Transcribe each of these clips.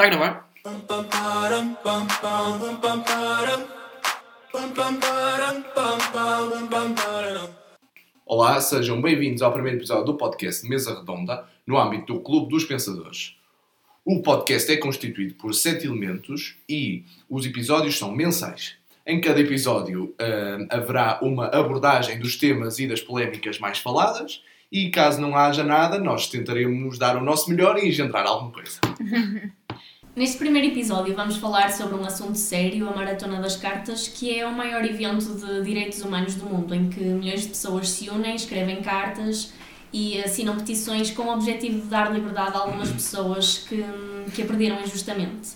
Está a gravar? Olá, sejam bem-vindos ao primeiro episódio do podcast Mesa Redonda, no âmbito do Clube dos Pensadores. O podcast é constituído por sete elementos e os episódios são mensais. Em cada episódio hum, haverá uma abordagem dos temas e das polémicas mais faladas e caso não haja nada, nós tentaremos dar o nosso melhor e engendrar alguma coisa. Neste primeiro episódio vamos falar sobre um assunto sério, a Maratona das Cartas, que é o maior evento de direitos humanos do mundo, em que milhões de pessoas se unem, escrevem cartas e assinam petições com o objetivo de dar liberdade a algumas pessoas que, que a perderam injustamente.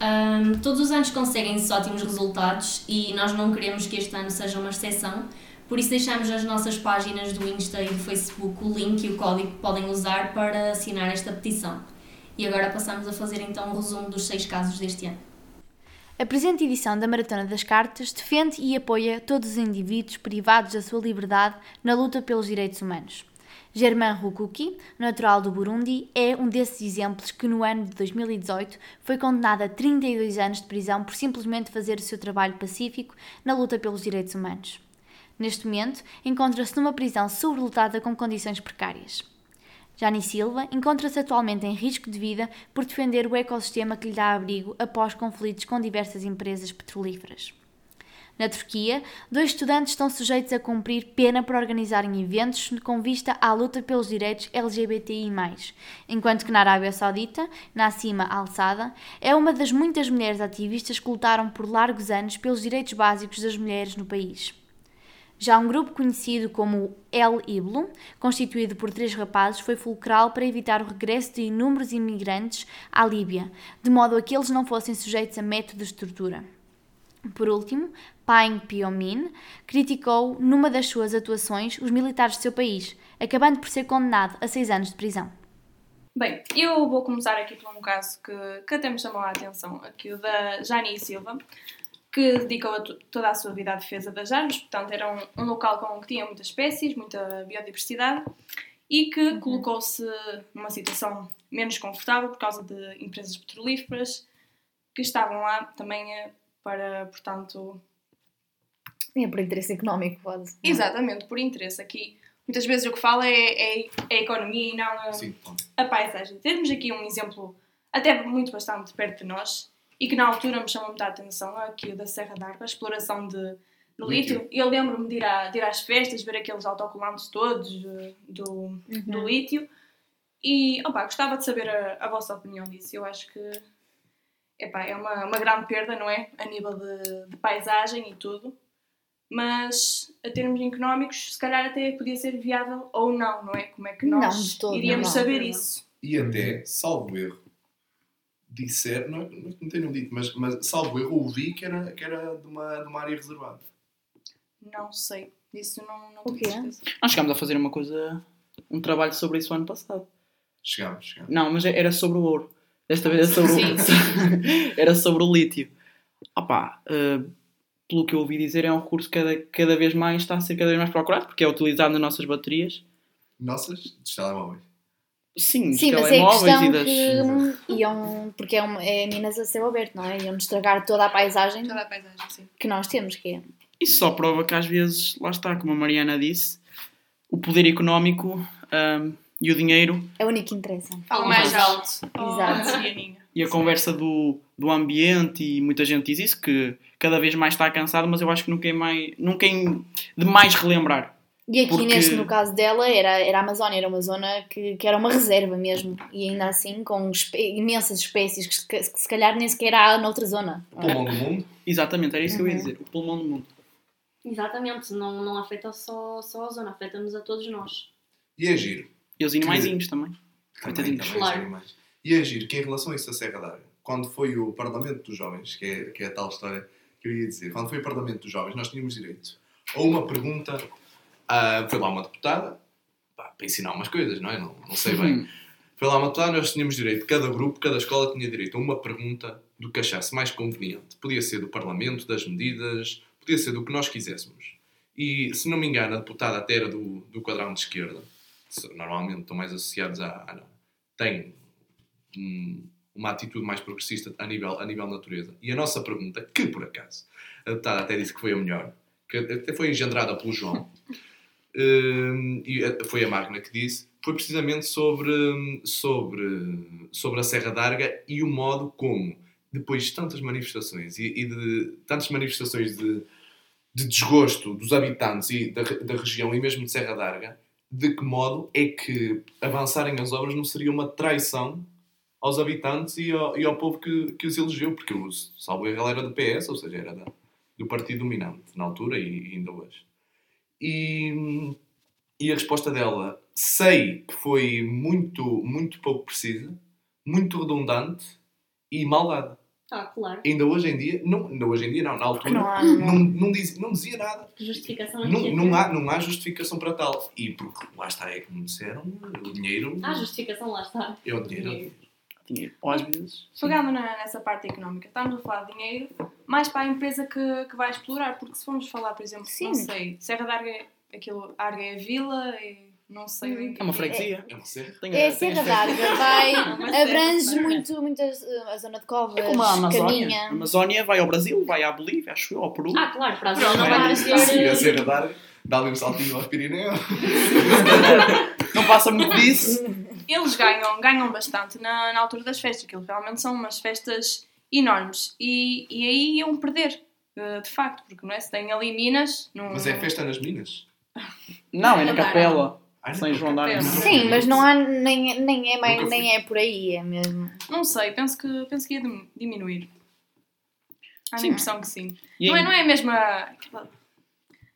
Um, todos os anos conseguem-se ótimos resultados e nós não queremos que este ano seja uma exceção, por isso deixamos nas nossas páginas do Insta e do Facebook o link e o código que podem usar para assinar esta petição. E agora passamos a fazer então um resumo dos seis casos deste ano. A presente edição da Maratona das Cartas defende e apoia todos os indivíduos privados da sua liberdade na luta pelos direitos humanos. Germain Rukuki, natural do Burundi, é um desses exemplos que no ano de 2018 foi condenado a 32 anos de prisão por simplesmente fazer o seu trabalho pacífico na luta pelos direitos humanos. Neste momento, encontra-se numa prisão sobrelotada com condições precárias. Jani Silva encontra-se atualmente em risco de vida por defender o ecossistema que lhe dá abrigo após conflitos com diversas empresas petrolíferas. Na Turquia, dois estudantes estão sujeitos a cumprir pena por organizarem eventos com vista à luta pelos direitos LGBTI, enquanto que na Arábia Saudita, Nassima Al-Sada, é uma das muitas mulheres ativistas que lutaram por largos anos pelos direitos básicos das mulheres no país. Já um grupo conhecido como El Iblo, constituído por três rapazes, foi fulcral para evitar o regresso de inúmeros imigrantes à Líbia, de modo a que eles não fossem sujeitos a métodos de tortura. Por último, Pain Piomin criticou, numa das suas atuações, os militares do seu país, acabando por ser condenado a seis anos de prisão. Bem, eu vou começar aqui por um caso que, que até me chamou a atenção, aqui o da Jani Silva, que dedicou a toda a sua vida à defesa das árvores, portanto era um, um local com, que tinha muitas espécies, muita biodiversidade e que uhum. colocou-se numa situação menos confortável por causa de empresas petrolíferas que estavam lá também eh, para, portanto... É por interesse económico, pode. Exatamente, por interesse. Aqui, muitas vezes o que fala é, é, é a economia e não a, Sim, a paisagem. Temos aqui um exemplo até muito bastante perto de nós, e que na altura me chamou muita atenção, aqui da Serra d'Arpa, a exploração de, de lítio. Eu lembro-me de, ir de ir às festas, ver aqueles autocolantes todos do, uhum. do lítio. E opa, gostava de saber a, a, vossa opinião disso. Eu acho que epá, é uma, uma grande perda, não é? A nível de, de paisagem e tudo. Mas a termos económicos, se calhar até podia ser viável ou não, não é? Como é que nós todo, iríamos não, saber não. isso? E até, salvo erro, disser, não, não, não tenho dito, mas, mas salvo eu ouvi que era, que era de, uma, de uma área reservada. Não sei, isso não, não o quê? Nós chegámos a fazer uma coisa, um trabalho sobre isso ano passado. Chegámos, chegámos. Não, mas era sobre o ouro. Desta vez era sobre, sim, sim. era sobre o lítio. Opá, uh, pelo que eu ouvi dizer, é um recurso que cada, cada vez mais está a ser cada vez mais procurado, porque é utilizado nas nossas baterias. Nossas? Dos telemóveis. Sim, Sim mas é a questão das... que iam, porque é, um, é minas a céu aberto, não é? Iam estragar toda a paisagem, toda a paisagem sim. que nós temos, que é... Isso só prova que às vezes, lá está, como a Mariana disse, o poder económico um, e o dinheiro... É o único que interessa. Fala mais alto. Exato. E a conversa do, do ambiente, e muita gente diz isso, que cada vez mais está cansado, mas eu acho que nunca é, mais, nunca é de mais relembrar. E aqui Porque... neste, no caso dela, era, era a Amazónia, era uma zona que, que era uma reserva mesmo. E ainda assim, com imensas espécies que, que, que, se calhar nem sequer há noutra zona. O pulmão do mundo? Exatamente, era isso uhum. que eu ia uhum. dizer. O pulmão do mundo. Exatamente, não, não afeta só, só a zona, afeta-nos a todos nós. E é giro. E os animaizinhos também. também, também claro. E é giro que em relação a isso da Serra d'Água, quando foi o Parlamento dos Jovens, que é, que é a tal história que eu ia dizer, quando foi o Parlamento dos Jovens, nós tínhamos direito a uma pergunta Uh, foi lá uma deputada, pá, para ensinar umas coisas, não é? Não, não sei bem. Uhum. Foi lá uma deputada, nós tínhamos direito, cada grupo, cada escola tinha direito a uma pergunta do que achasse mais conveniente. Podia ser do Parlamento, das medidas, podia ser do que nós quiséssemos. E, se não me engano, a deputada até era do, do quadrão de esquerda. Normalmente estão mais associados a. a tem um, uma atitude mais progressista a nível, a nível natureza. E a nossa pergunta, que por acaso, a deputada até disse que foi a melhor, que até foi engendrada pelo João, e foi a Magna que disse, foi precisamente sobre, sobre, sobre a Serra d'Arga e o modo como, depois de tantas manifestações e, e de tantas manifestações de, de desgosto dos habitantes e da, da região e mesmo de Serra d'Arga, de que modo é que avançarem as obras não seria uma traição aos habitantes e ao, e ao povo que, que os elegeu, porque o salvo erro era do PS, ou seja, era da, do partido dominante na altura e, e ainda hoje. E, e a resposta dela, sei que foi muito, muito pouco precisa, muito redundante e mal dada. Ah, claro. Ainda hoje em dia, não, ainda hoje em dia não, na altura, não, há, não. não, não, dizia, não dizia nada. Justificação não, não, há, não há justificação para tal. E porque lá está, é como disseram, o dinheiro. Há justificação, lá está. É o dinheiro. Dinheiro. Ou às vezes. Pegando nessa parte económica, estamos a falar de dinheiro mais para a empresa que, que vai explorar, porque se formos falar, por exemplo, Sim. não sei, Serra da Arga, aquilo, Arga é vila, é não sei. É uma freguesia. É, é uma serra. É a Serra d'Arga, vai, abrange muito, muito a zona de Covas, é como a Amazónia. Caminha. A Amazónia vai ao Brasil, vai à Bolívia, acho eu, ao Peru. Ah, claro, para a zona não vai ser... Sim, a Serra d'Arga, dá-lhe um saltinho aos Pirineus. não passa muito disso. Eles ganham, ganham bastante na, na altura das festas, aquilo realmente são umas festas enormes. E, e aí iam perder, eh, de facto, porque não é? Se tem ali Minas... Mas é festa nas Minas? Não, é na capela. São João da Sim, mas não há, nem, nem, é mais, nem é por aí, é mesmo. Não sei, penso que, penso que ia diminuir. Há a impressão que sim. não, é, não é mesmo a, aquela,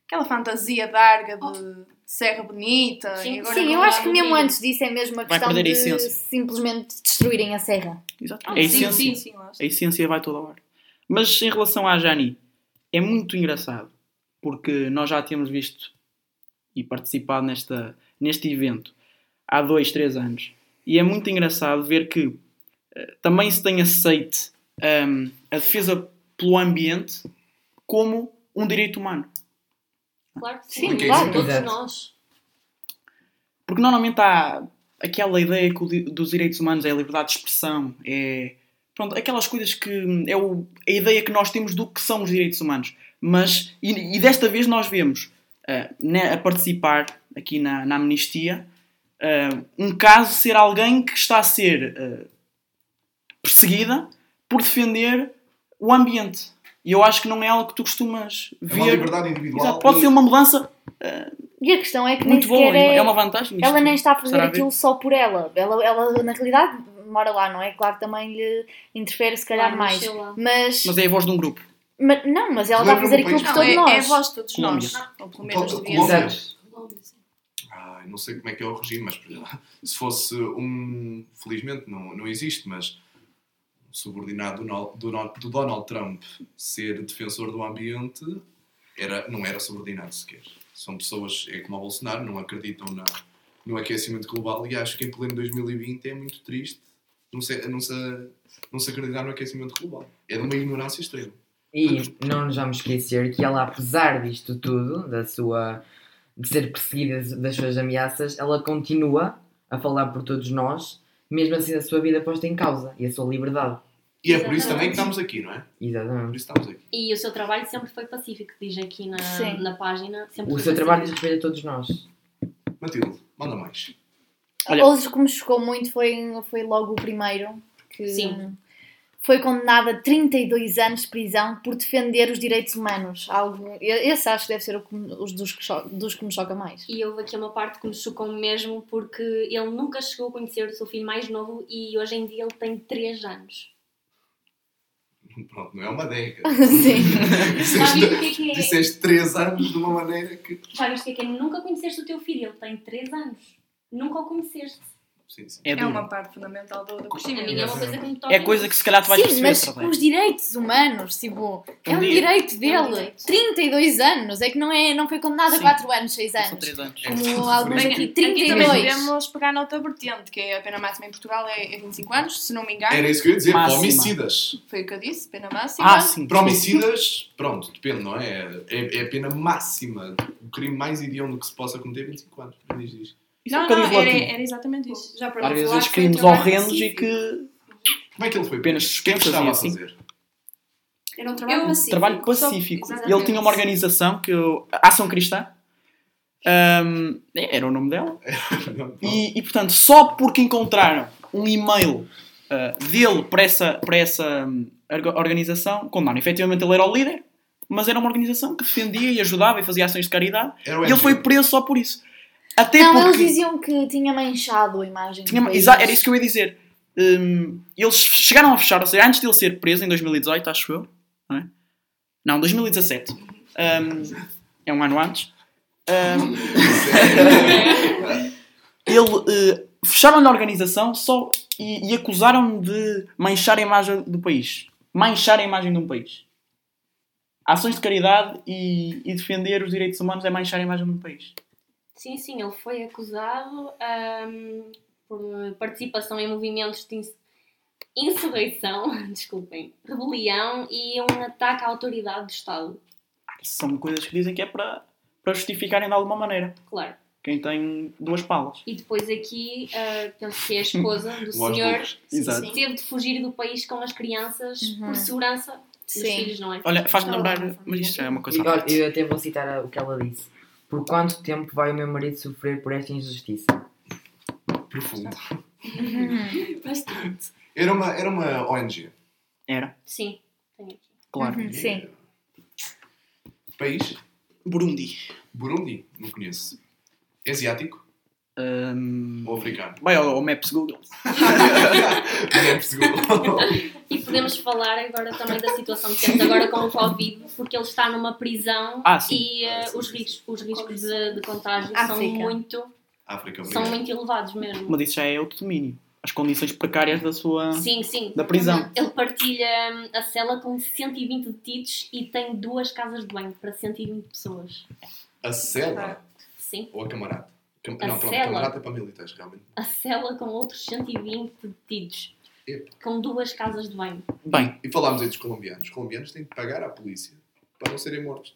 aquela fantasia darga de Serra Bonita. Sim, sim eu acho que mesmo antes disso é mesmo a questão de a simplesmente destruírem a serra. Exato. Ah, a, essência, sim, sim, a essência vai toda a hora. Mas em relação à Jani, é muito engraçado porque nós já temos visto e participado nesta neste evento há dois, três anos. E é muito engraçado ver que uh, também se tem aceite um, ehm, a defesa pelo ambiente como um direito humano. Claro que sim, sim claro, todos nós. Porque normalmente há aquela ideia que dos direitos humanos é a liberdade de expressão, é pronto, aquelas coisas que é o, a ideia que nós temos do que são os direitos humanos. Mas, e, e desta vez nós vemos uh, a participar aqui na, na amnistia, uh, um caso ser alguém que está a ser uh, perseguida por defender o ambiente. E eu acho que não é algo que tu costumas ver. É uma liberdade individual. Exato. Pode ser uma mudança. Uh, e a questão é que muito nem boa, é, é uma vantagem. Ela nem está a fazer aquilo só por ela. ela. Ela, na realidade, mora lá, não é? Claro que também lhe interfere, se calhar, claro, mais. Mas... mas é a voz de um grupo. Mas, não, mas ela está a fazer aquilo por todos é, nós. É a voz de todos nós. Ou pelo menos não sei como é que é o regime, mas se fosse um. Felizmente não, não existe, mas subordinado do, do, do Donald Trump ser defensor do ambiente era, não era subordinado sequer. São pessoas, é como o Bolsonaro, não acreditam na, no aquecimento global e acho que em pleno 2020 é muito triste não se, não se, não se acreditar no aquecimento global. É de uma ignorância extrema. E não nos vamos esquecer que ela, apesar disto tudo, da sua de ser perseguida das suas ameaças, ela continua a falar por todos nós, mesmo assim a sua vida posta em causa e a sua liberdade. E é por isso também que estamos aqui, não é? Exatamente. Por isso estamos aqui. E o seu trabalho sempre foi pacífico, diz aqui na, na página. o seu pacífico. trabalho diz respeito a todos nós. Matilde, manda mais. Olha, Outro que me chocou muito foi, foi logo o primeiro. Que, Sim foi condenada a 32 anos de prisão por defender os direitos humanos. Algo, esse acho que deve ser os dos que, dos que me choca mais. E houve aqui uma parte que me chocou mesmo porque ele nunca chegou a conhecer o seu filho mais novo e hoje em dia ele tem 3 anos. Pronto, não é uma década. Sim. disseste, o que é que é? disseste 3 anos de uma maneira que. Sabes o que é que é? Nunca conheceste o teu filho, ele tem 3 anos. Nunca o conheceste. Sim, sim. É, é, uma parte fundamental do, do crescimento. É uma coisa que me toca. É coisa que se calhar tu vais sim, perceber. Mas os direitos humanos, tipo, é um, um direito dele. É um direito. 32 anos, é que não, é, não foi condenado a 4 anos, 6 anos. São 3 anos. Como alguns aqui, 32. Aqui também podemos pegar na outra vertente, que é a pena máxima em Portugal é, é 25 anos, se não me engano. Era isso que eu ia dizer, para homicidas. Foi o que eu disse, pena máxima. Ah, sim. Para homicidas, pronto, depende, não é? É, é a pena máxima. O crime mais hediondo que se possa cometer é 25 anos. Diz, diz. Isso não, é um não, era, era, exatamente isso. Já para Às vezes crimes horrendos e que. Como é que ele foi Apenas é suspensas e a assim. fazer? Era um trabalho Eu- pacífico. Trabalho pacífico. exatamente. Ele tinha uma organização que eu, Ação Cristã. Ahm, era o nome dela. E, e, portanto, só porque encontraram um e-mail ah, dele para essa, para essa orga- organização, condenaram. Efetivamente, ele era o líder, mas era uma organização que defendia e ajudava e fazia ações de caridade. E ele foi preso só por isso. Até Não, porque. eles diziam que tinha manchado a imagem. Tinha- era isso que eu ia dizer. Hum, eles chegaram a fechar, ou seja, antes de ele ser preso, em 2018, acho eu. Não, é? não 2017. Hum, é um ano antes. Hum, ele eh, fecharam-lhe a organização só e, e acusaram-no de manchar a imagem do país. Manchar a imagem de um país. Ações de caridade e, e defender os direitos humanos é manchar a imagem de um país. Sim, sim, ele foi acusado ahm, por participação em movimentos de ins- insurreição, desculpem, rebelião e um ataque à autoridade do Estado. São coisas que dizem que é para, para justificarem de alguma maneira. Claro. Quem tem duas palas. E depois aqui, ah, penso que é a esposa do senhor. Exato. teve de fugir do país com as crianças Uhum. por segurança dos Sim. filhos, não é? Olha, faz-me lembrar, mas isto é uma coisa E eu até vou citar o que ela disse. Por quanto tempo vai o meu marido sofrer por esta injustiça? Profundo. Uhum. Bastante. Era uma, era uma ONG. Era, Sim, tenho aqui. claro. Uhum, Sim. País? Burundi. Burundi. Não conheço. É Asiático Hum, ou africano? ao, ao Maps Google. É segundo. E podemos falar agora também da situação que temos agora com o Covid, porque ele está numa prisão Ah, e eh, Ah, sim, os sim. riscos, os riscos de, de contágio são África. muito, África, são muito elevados mesmo. Mas isso já é outro domínio. As condições precárias da sua. Sim, sim. Da prisão. Ele partilha hum, a cela com 120 detidos e tem duas casas de banho para 120 pessoas. A cela Sim. ou a camarada? Não, pronto, cela. camarada é para militares, realmente. A cela com outros 120 detidos. Epa. Com duas casas de banho. Bem, E falámos aí dos colombianos. Os colombianos têm que pagar à polícia para não serem mortos.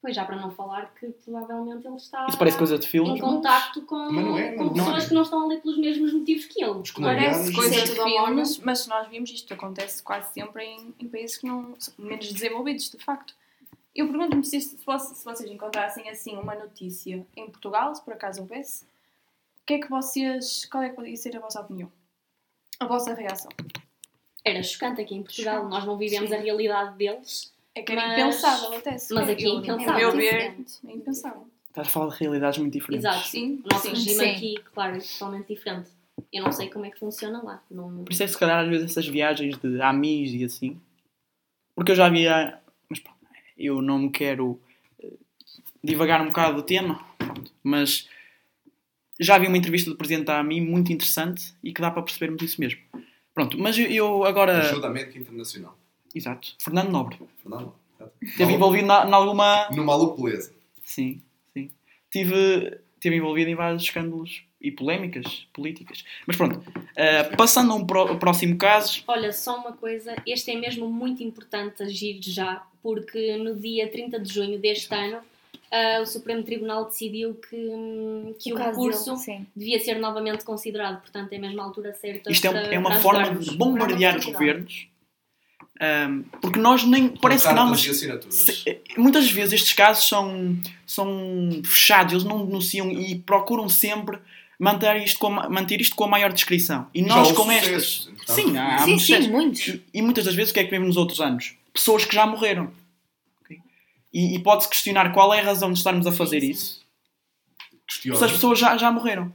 Pois já para não falar que provavelmente ele está isso parece coisa de em contacto com, não é, com não pessoas é. que não estão ali pelos mesmos motivos que ele. Parece coisa de filmes, mas se nós vimos isto acontece quase sempre em, em países que não são menos desenvolvidos, de facto. Eu pergunto-me se, se se vocês encontrassem assim uma notícia em Portugal, se por acaso houvesse, o que é que vocês. Qual é que poderia ser a vossa opinião? A vossa reação? Era chocante aqui em Portugal, Chocante. nós não vivemos Sim. a realidade deles. É que era Mas- impensável até. mas aqui é impensável. Ver, é impensável. Estás a falar de realidades muito diferentes. Exato. Sim, O nosso sim. regime Sim. aqui, claro, é totalmente diferente. Eu não sei como é que funciona lá. Não... Por isso é que se calhar às vezes essas viagens de amis e assim. Porque eu já via. Eu não me quero eh, divagar um bocado do tema, mas já vi uma entrevista do presidente da AMI muito interessante e que dá para percebermos isso mesmo. Pronto, mas eu, agora. Ajuda América Internacional. Exato. Fernando Nobre. Fernando? Esteve envolvido na, na alguma. No maluco beleza. Sim, sim. Tive, tive envolvido em vários escândalos e polémicas políticas. Mas pronto, eh, passando a um pró- próximo caso. Olha, só uma coisa, este é mesmo muito importante agir já, porque no dia 30 de junho deste ano ah, o Supremo Tribunal decidiu que, hum, que o, caso recurso dele, devia ser novamente considerado, portanto é mesmo a altura certa Isto é, para, é uma forma de bombardear os governos. Ahm, porque nós nem. Parece que não, mas. e assinaturas. se- muitas vezes estes casos são, são fechados, eles não denunciam e procuram sempre manter isto com, a- manter isto com a maior descrição. E Já nós, com estas. Sim, há Sim, muitos sim, muitos. E, e muitas das vezes o que é que vemos nos outros anos? Pessoas que já morreram. Ok? E, e pode-se questionar qual é a razão de estarmos a fazer Sim, sim. isso. Se as pessoas já, já morreram.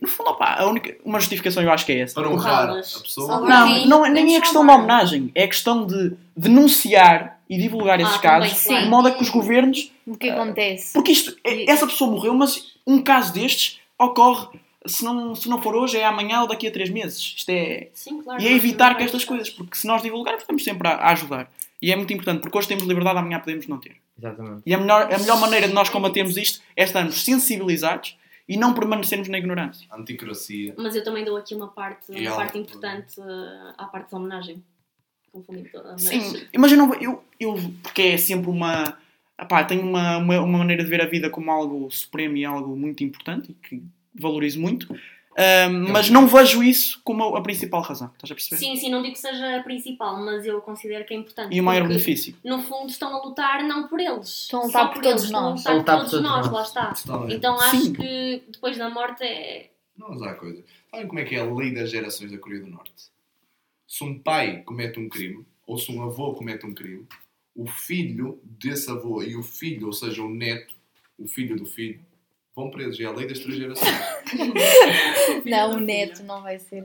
No fundo, opá, a única, uma justificação eu acho que é essa. Para honrar a pessoa. Não, não, nem é questão de homenagem, é questão de denunciar e divulgar esses Ah, casos de modo a que os governos. O que acontece? Porque isto, é- essa pessoa morreu, mas um caso destes ocorre, se não, se não for hoje, é amanhã ou daqui a três meses. Isto é. Sim, claro, E é evitar que estas coisas, porque se nós divulgarmos, estamos sempre a, a ajudar. E é muito importante, porque hoje temos liberdade, amanhã podemos não ter. Exatamente. E a melhor, a melhor maneira de nós combatermos isto é estarmos sensibilizados e não permanecermos na ignorância. Anticracia. Mas eu também dou aqui uma parte, uma parte importante uh, à parte da homenagem. Confundi toda, mas... Sim, mas eu, não, eu, eu porque é sempre uma. Epá, tenho uma, uma, uma maneira de ver a vida como algo supremo e algo muito importante e que valorizo muito. Um, mas não vejo isso como a principal razão. Estás a perceber? Sim, sim, não digo que seja a principal, mas eu considero que é importante. E o maior benefício. No fundo, estão a lutar não por eles. Estão a lutar por todos eles, nós. Estão a lutar por todos nós, lá está. Totalmente. Então acho Sim. que depois da morte é. Não, mas há coisa. Sabem como é que é a lei das gerações da Coreia do Norte? Se um pai comete um crime, ou se um avô comete um crime, o filho desse avô e o filho, ou seja, o neto, o filho do filho, vão presos. É a lei das três gerações. Não, o neto não vai ser.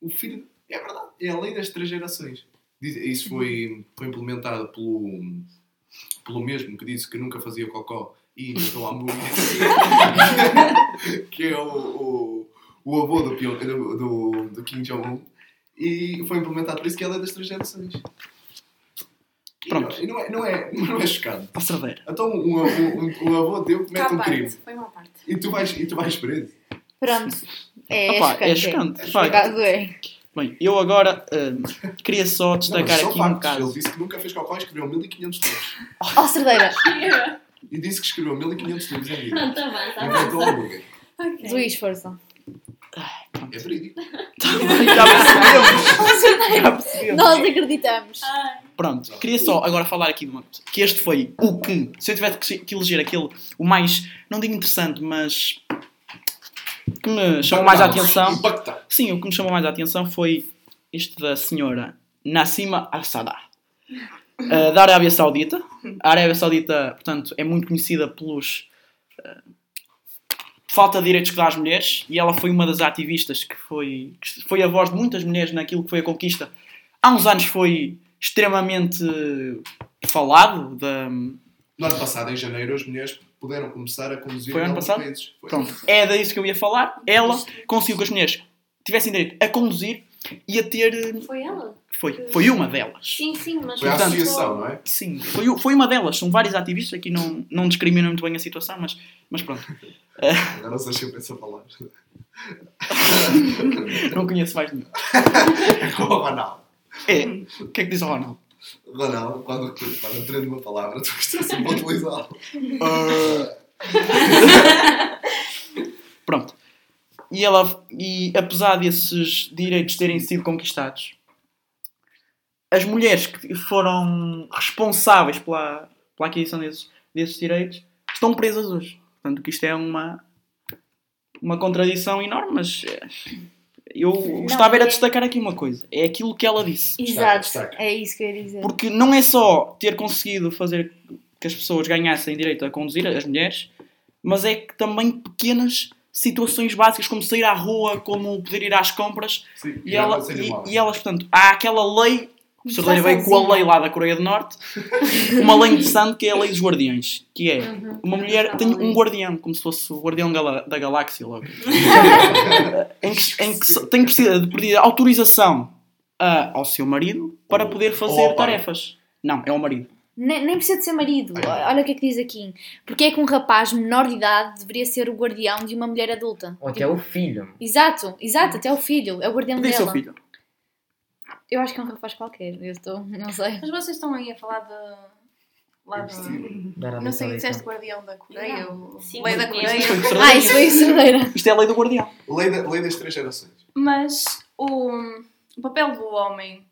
O filho. É verdade. É a lei das três gerações. Isso foi, foi implementado pelo, pelo mesmo que disse que nunca fazia cocó e inventou a hambúrguer. que é o, o, o avô do, do, do Kim Jong-un. E foi implementado por isso que é a lei das três gerações. Pronto. não- E não é, não é, não é chocante. Passadeira. Então um avô, um, um avô teu comete um crime foi uma parte. e tu vais, e tu vais preso. Pronto. É, Opa, é é chocante. chocante. De facto. acaso é. Bem, eu agora hum, queria só Não, destacar são aqui um factos. caso. Ele disse que nunca fez cocó e escreveu 1500 livros. Oh, Cerdeira. E disse que escreveu 1500 livros em vida. Pronto, avança, Inventou avança. hambúrguer. Luís, força. É verídico. Já percebemos. Já percebemos. Nós acreditamos. Pronto, queria só agora falar aqui de uma coisa. Que este foi o que, se eu tivesse que- eleger aquele, o mais, não digo interessante, mas que me chamou mais a atenção. Impactante. Sim, o que me chamou mais a atenção foi este da senhora Nassima Al-Sadar, uh, da Arábia Saudita. A Arábia Saudita, portanto, é muito conhecida pelos uh, falta de direitos que dá às mulheres e ela foi uma das ativistas que foi, que foi a voz de muitas mulheres naquilo que foi a conquista. Há uns anos foi extremamente falado da, No ano passado, em janeiro, as mulheres puderam começar a conduzir Foi ano passado? países. Foi. Pronto, é disso que eu ia falar. Ela conseguiu que as mulheres tivessem direito a conduzir e a ter. Foi ela? Foi, foi uma delas. Sim, sim, mas. Foi a Portanto, associação, não é? Sim, foi, foi uma delas. São vários ativistas aqui, não, não discriminam muito bem a situação, mas, mas pronto. Agora não sei se eu penso a falar. Não conheço mais nenhum. É como o Ronaldo. É, o que é que diz o Ronaldo? Ronaldo, quando, quando aprende uma palavra, tu gostas sempre de utilizá-la. Pronto. E, ela, e apesar desses direitos terem sido conquistados, as mulheres que foram responsáveis pela, pela aquisição desses, desses direitos estão presas hoje. Portanto, que isto é uma, uma contradição enorme, mas eu gostava era de destacar aqui uma coisa. É aquilo que ela disse. Exato. destaca. É isso que eu ia dizer. Porque não é só ter conseguido fazer que as pessoas ganhassem direito a conduzir, as mulheres, mas é que também pequenas situações básicas, como sair à rua, como poder ir às compras, Sim, e, ela, e, e elas, portanto, há aquela lei, o Sordeiro veio com a lei lá da Coreia do Norte, uma lei interessante que é a lei dos guardiães, que é uma mulher tem um guardião, como se fosse o guardião da galáxia logo. em que, em que tem que precisar de pedir autorização a- ao seu marido para Ou- poder fazer pai. tarefas. Não, é o marido. Nem, nem precisa de ser marido. Olha o que é que diz aqui. Porque é que um rapaz menor de idade deveria ser o guardião de uma mulher adulta? Ou até o filho. Exato, exato, até o filho. É o guardião Podia ser dela. o filho. Eu acho que é um rapaz qualquer. Eu estou, não sei. Mas vocês estão aí a falar de. Lá do. Não sei, disseste guardião da Coreia? Não. ou Sim, Lei da Coreia. Isto foi Ah, isso foi isso. Isto é a lei do guardião. Lei, da, lei das três gerações. Mas o, o papel do homem,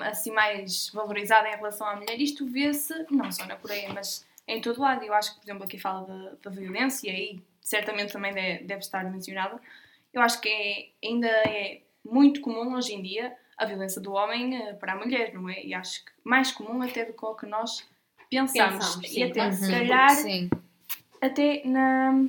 assim, mais valorizado em relação à mulher, isto vê-se não só na Coreia, mas em todo lado. Eu acho que, por exemplo, aqui fala da, da violência e certamente também de- deve estar mencionada. Eu acho que é, ainda é muito comum hoje em dia a violência do homem eh, para a mulher, não é? E acho que mais comum até do que o que nós pensamos. Pensamos, e até, se Uhum, calhar, Sim. até na,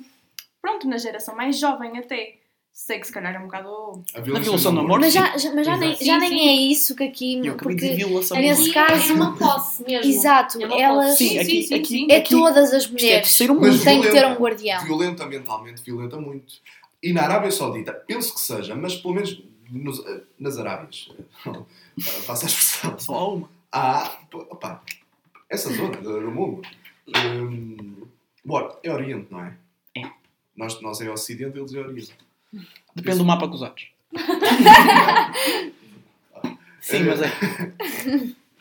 pronto, na geração mais jovem até. Sei que se calhar é um bocado A Na violação do amor. Mas já, já- mas já, nem, já Sim, nem é isso que aqui. Eu Porque, violação. nesse caso- é uma posse mesmo. exato, É elas. Sim, Sim, aqui, sim, aqui, sim. É aqui- todas as é mulheres terceiro Mas têm que ter um guardião. Violenta mentalmente, violenta muito. E na Arábia Saudita, penso que seja, mas pelo menos nos- nas Arábias, passa a expressão, Só há uma. há, opá, essa zona do do mundo. Hum, bora, é Oriente, não é? É. Nós, nós é Ocidente, eles é Oriente. Depende do mapa que usares. Sim, mas é.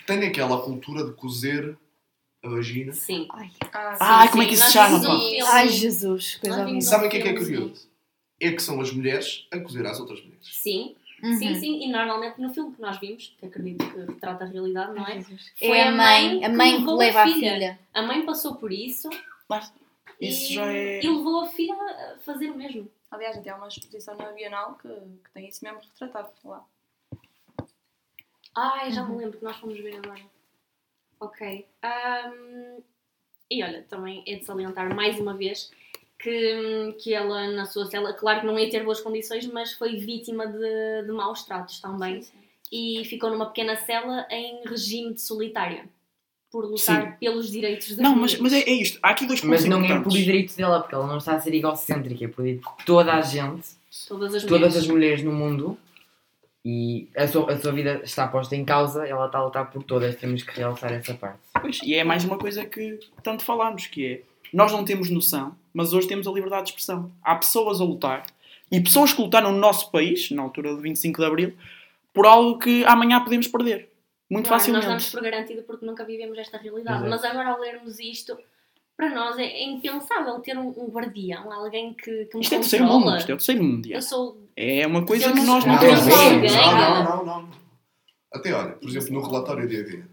Tem aquela cultura de cozer a vagina. Sim. Ai, Ah, sim, Ai, como é que isso se chama, um ai Jesus, coisa Sabem o que é que é curioso? é que são as mulheres a cozer às outras mulheres. Sim, Uhum. sim, sim. E normalmente no filme que nós vimos, que acredito que retrata a realidade, não é? É Foi a mãe, a mãe que levou leva a filha. A mãe passou por isso Lá- Isso e, já é. e levou a filha a fazer o mesmo. Aliás, até há uma exposição na Bienal que, que tem isso mesmo retratado lá. Ai, já me lembro que nós fomos ver agora. Ok. Ahm, e olha, também é de salientar mais uma vez que, que ela, na sua cela, claro que não ia ter boas condições, mas foi vítima de, de maus tratos também. Sim, sim. E ficou numa pequena cela em regime de solitária. Por lutar Sim. pelos direitos das Não, mas, mulheres. mas é, é isto. Há aqui dois pontos Mas não é por importantes. direito dela, porque ela não está a ser egocêntrica, é por direito de toda a gente, Todas as mulheres. todas as mulheres no mundo, e a sua, a sua vida está posta em causa, ela está a lutar por todas, temos que realçar essa parte. Pois, e é mais uma coisa que tanto falámos, que é nós não temos noção, mas hoje temos a liberdade de expressão. Há pessoas a lutar, e pessoas que lutaram no nosso país, na altura do 25 de Abril, por algo que amanhã podemos perder. Muito Claro, facilmente. Nós damos por garantido porque nunca vivemos esta realidade. Exato. Mas agora, ao lermos isto, para nós é, é impensável ter um, um guardião, alguém que, que me Isto é terceiro mundo, isto é o terceiro mundo. Eu sou É uma coisa que nós não Não, temos não, não, não. Até olha, por exemplo, no relatório de EV,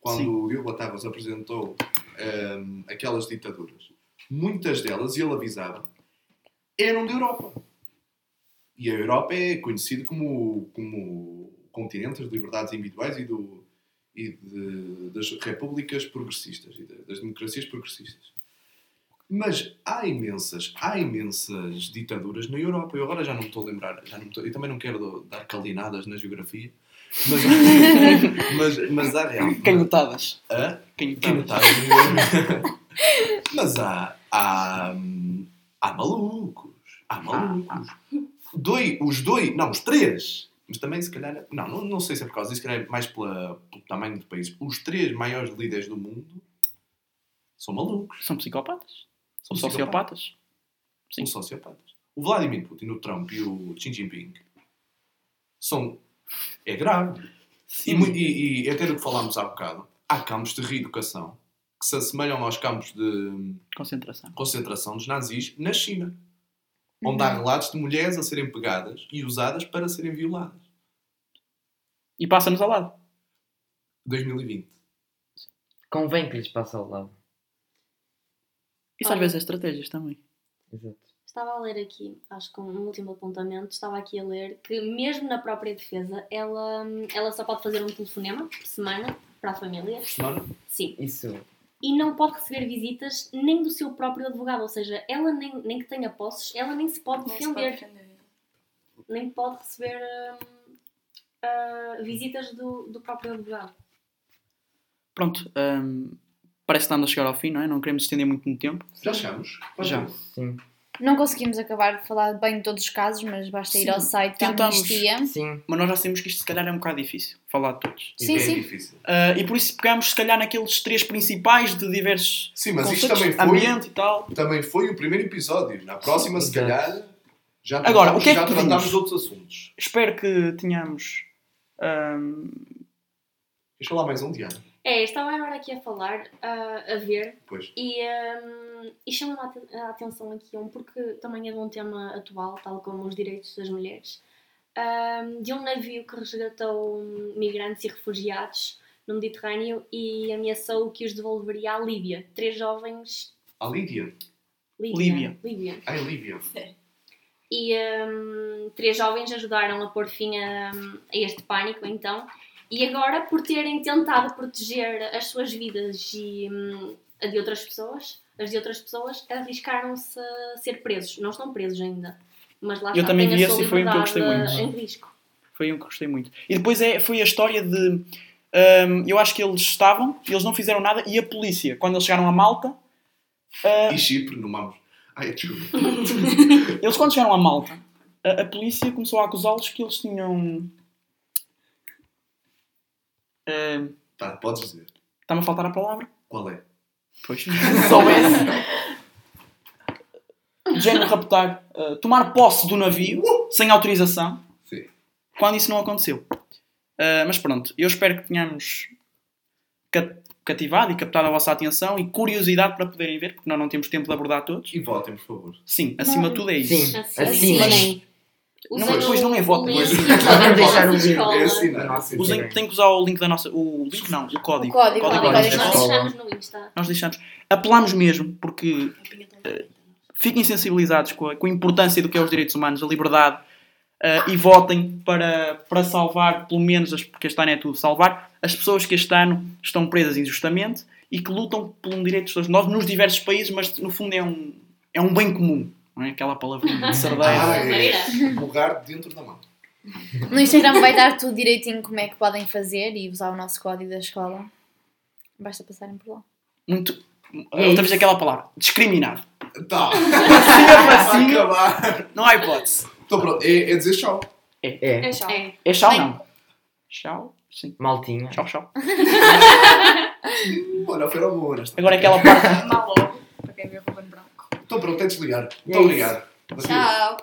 quando Sim. o Diogo Batavas apresentou ehm, aquelas ditaduras, muitas delas, e ele avisava, eram da Europa. E a Europa é conhecida como, como continente das liberdades individuais e, do, e de- das repúblicas progressistas e das democracias progressistas. Mas há imensas, há imensas ditaduras na Europa. Eu agora já não me estou a lembrar, já não estou, eu também não quero dar calinadas na geografia, mas, mas, mas há real. Canhotadas. Hã? Canhotadas. Mas há, há, há malucos. Há malucos. Doi, os dois, não, os três. Mas também, se calhar, não, não, não sei se é por causa disso, se calhar é mais pela, pelo tamanho do país. Os três maiores líderes do mundo são malucos. São psicopatas. São São sociopatas. Sim. São sociopatas. O Vladimir Putin, o Trump e o Xi Jinping são. É grave. E, e, e até do que falámos há bocado, há campos de reeducação que se assemelham aos campos de Concentração. concentração dos nazis na China, onde há relatos de mulheres a serem pegadas e usadas para serem violadas. E passa-nos ao lado. 2020. Convém que lhes passe ao lado. Isso às vezes é estratégias também. Exato. Estava a ler aqui, acho que um último apontamento, estava aqui a ler que mesmo na própria defesa, ela, ela só pode fazer um telefonema por semana para a família. Semana? Sim. Isso. E não pode receber visitas nem do seu próprio advogado, ou seja, ela nem, nem que tenha posses, ela nem se pode Nem se pode defender, defender. nem pode receber hum, ah, visitas do, do próprio advogado. Pronto. hum, parece que estamos a chegar ao fim, não é? Não queremos estender muito no tempo. Já chegamos? Já. Sim. Não conseguimos acabar de falar bem de todos os casos, mas basta ir Sim, ao site da tentamos. Amnistia. Sim. Mas nós já sabemos que isto se calhar é um bocado difícil. Falar de todos. Sim, é sim. difícil. Ah, e por isso pegamos se calhar naqueles três principais de diversos Sim, mas isto também foi, ambiente e tal. também foi o primeiro episódio. Na próxima, se Exato. calhar, já Agora, o que é que já tratámos de outros assuntos. Espero que tenhamos. hum, Queres falar mais um, Diana? É, estava agora aqui a falar, ah, a ver, Pois. e, hum, e chama-me a aten- a atenção aqui um, porque também é de um tema atual, tal como os direitos das mulheres, hum, de um navio que resgatou migrantes e refugiados no Mediterrâneo e ameaçou que os devolveria à Líbia. Três jovens. A Lídia. Líbia. Líbia. Ai, Lívia. E hum, três jovens ajudaram a pôr fim a, a este pânico, então. E agora, por terem tentado proteger as suas vidas e hum, a de outras pessoas, as de outras pessoas, arriscaram-se a ser presos. Não estão presos ainda. Mas lá Eu está, também vi esse e foi um que eu gostei muito. em risco. Foi um que gostei muito. E depois é, foi a história de. hum, eu acho que eles estavam, eles não fizeram nada, e a polícia, quando eles chegaram a Malta, ah, E Chipre, no Mamos. Ai, desculpa. eles quando chegaram a Malta, a, a polícia começou a acusá-los que eles tinham. Tá, podes dizer. Está-me a faltar a palavra? Qual é? Pois. Só esse. De género raptar, ah, tomar posse do navio sem autorização, Sim. quando isso não aconteceu. Ah, mas pronto, eu espero que tenhamos. cativado e captado a vossa atenção e curiosidade para poderem ver, porque nós não temos tempo de abordar todos. E votem, por favor. Sim, acima de tudo é isso. Sim, Assim, assim. assim. Não, depois não é voto, depois- Podemos deixar o link. É assim, não é? Tem que usar o link da nossa. O link não, o código. O código, código código Nós deixamos no Insta. Nós deixamos. Apelámos mesmo, porque eh, fiquem sensibilizados com a, com a importância do que é os direitos humanos, a liberdade, eh, e votem para, para salvar, pelo menos, as, porque este ano é tudo, salvar as pessoas que este ano estão presas injustamente e que lutam por um direito de todos nós nos diversos países, mas no fundo é um, é um bem comum. Não é aquela palavra de Ah, sardeira. é. Lugar dentro da mão. No Instagram vai dar tudo direitinho como é que podem fazer e usar o nosso código da escola. Basta passarem por lá. Muito. É Outra vez aquela palavra. Discriminado. Tá. Assim, acabar. Não há hipótese. Então pronto, é, é dizer tchau. É, É chau. É. É tchau, Bem. não? Tchau, sim. maltinha. Tchau, tchau. Olha, foi nesta. Agora aquela parte. Mal logo, para quem vê o Ruben Branco. Então pronto, é desligar. Muito É obrigado. Tchau.